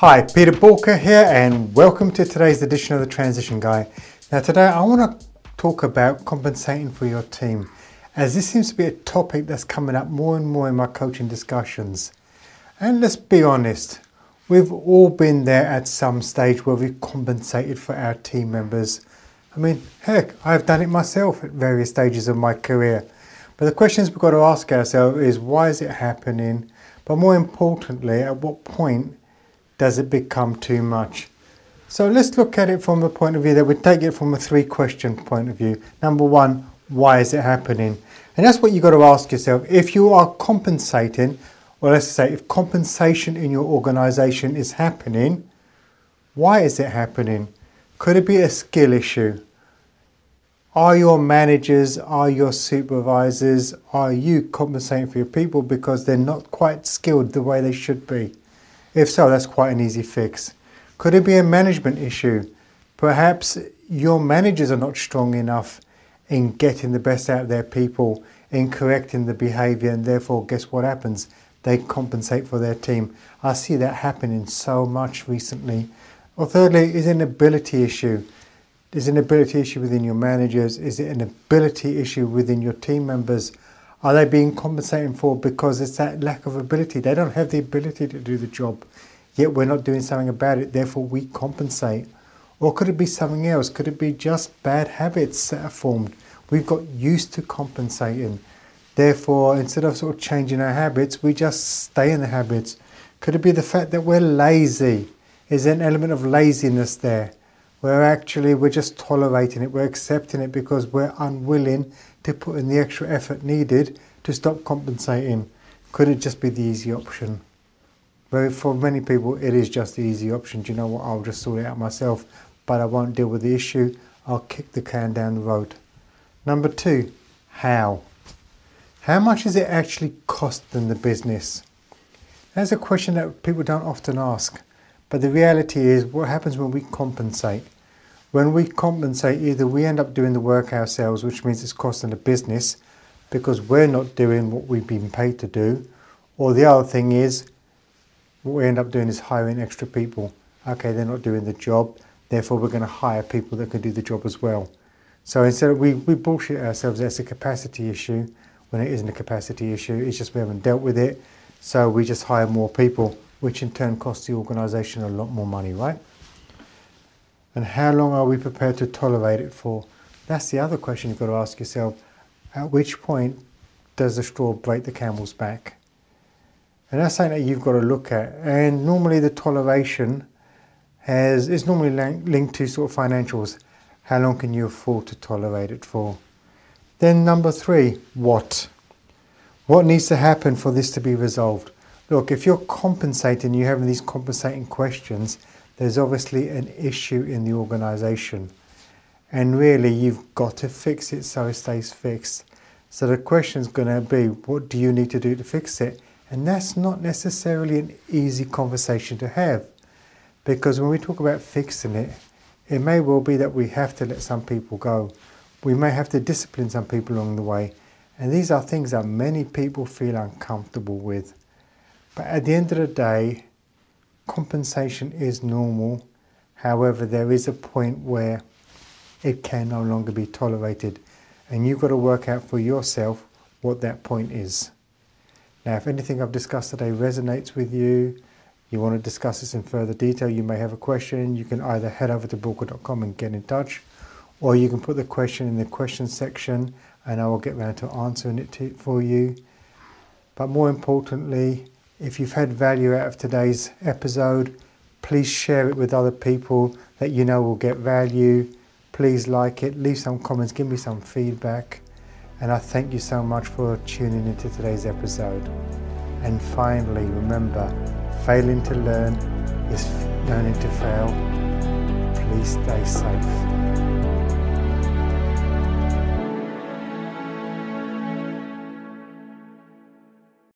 Hi, Peter Boolkah here, and welcome to today's edition of the Transition Guy. Now, today I want to talk about compensating for your team, as this seems to be a topic that's coming up more and more in my coaching discussions. And let's be honest, we've all been there at some stage where we've compensated for our team members. I mean, heck, I've done it myself at various stages of my career. But the questions we've got to ask ourselves is why is it happening? But more importantly, at what point does it become too much? So let's look at it from the point of view that we take it from a three question point of view. Number one, why is it happening? And that's what you've got to ask yourself. If you are compensating, or let's say if compensation in your organization is happening, why is it happening? Could it be a skill issue? Are your managers, are your supervisors, are you compensating for your people because they're not quite skilled the way they should be? If so, that's quite an easy fix. Could it be a management issue? Perhaps your managers are not strong enough in getting the best out of their people, in correcting the behavior, and therefore, guess what happens? They compensate for their team. I see that happening so much recently. Or thirdly, is an ability issue. Is an ability issue within your managers? Is it an ability issue within your team members? Are they being compensated for because it's that lack of ability? They don't have the ability to do the job, yet we're not doing something about it, therefore we compensate. Or could it be something else? Could it be just bad habits that are formed? We've got used to compensating. Therefore, instead of sort of changing our habits, we just stay in the habits. Could it be the fact that we're lazy? Is there an element of laziness there? Where actually we're just tolerating it, we're accepting it because we're unwilling to put in the extra effort needed to stop compensating. Could it just be the easy option? Well, for many people, it is just the easy option. Do you know what? I'll just sort it out myself, but I won't deal with the issue. I'll kick the can down the road. Number two, how? How much is it actually costing the business? That's a question that people don't often ask. But the reality is, what happens when we compensate? When we compensate, either we end up doing the work ourselves, which means it's costing the business because we're not doing what we've been paid to do, or the other thing is, what we end up doing is hiring extra people. Okay, they're not doing the job, therefore we're going to hire people that can do the job as well. So instead of we, we bullshit ourselves as a capacity issue when it isn't a capacity issue, it's just we haven't dealt with it. So we just hire more people, which in turn costs the organisation a lot more money, right? And how long are we prepared to tolerate it for? That's the other question you've got to ask yourself. At which point does the straw break the camel's back? And that's something that you've got to look at. And normally the toleration has is normally linked to sort of financials. How long can you afford to tolerate it for? Then number three, what? What needs to happen for this to be resolved? Look, if you're compensating, you're having these compensating questions, there's obviously an issue in the organization. And really, you've got to fix it so it stays fixed. So the question is going to be, what do you need to do to fix it? And that's not necessarily an easy conversation to have. Because when we talk about fixing it, it may well be that we have to let some people go. We may have to discipline some people along the way. And these are things that many people feel uncomfortable with. But at the end of the day, compensation is normal. However, there is a point where it can no longer be tolerated, and you've got to work out for yourself what that point is. Now, if anything I've discussed today resonates with you, you want to discuss this in further detail, you may have a question, you can either head over to boolkah.com and get in touch, or you can put the question in the question section and I will get around to answering it to, for you. But more importantly, if you've had value out of today's episode, please share it with other people that you know will get value. Please like it, leave some comments, give me some feedback. And I thank you so much for tuning into today's episode. And finally, remember, failing to learn is learning to fail. Please stay safe.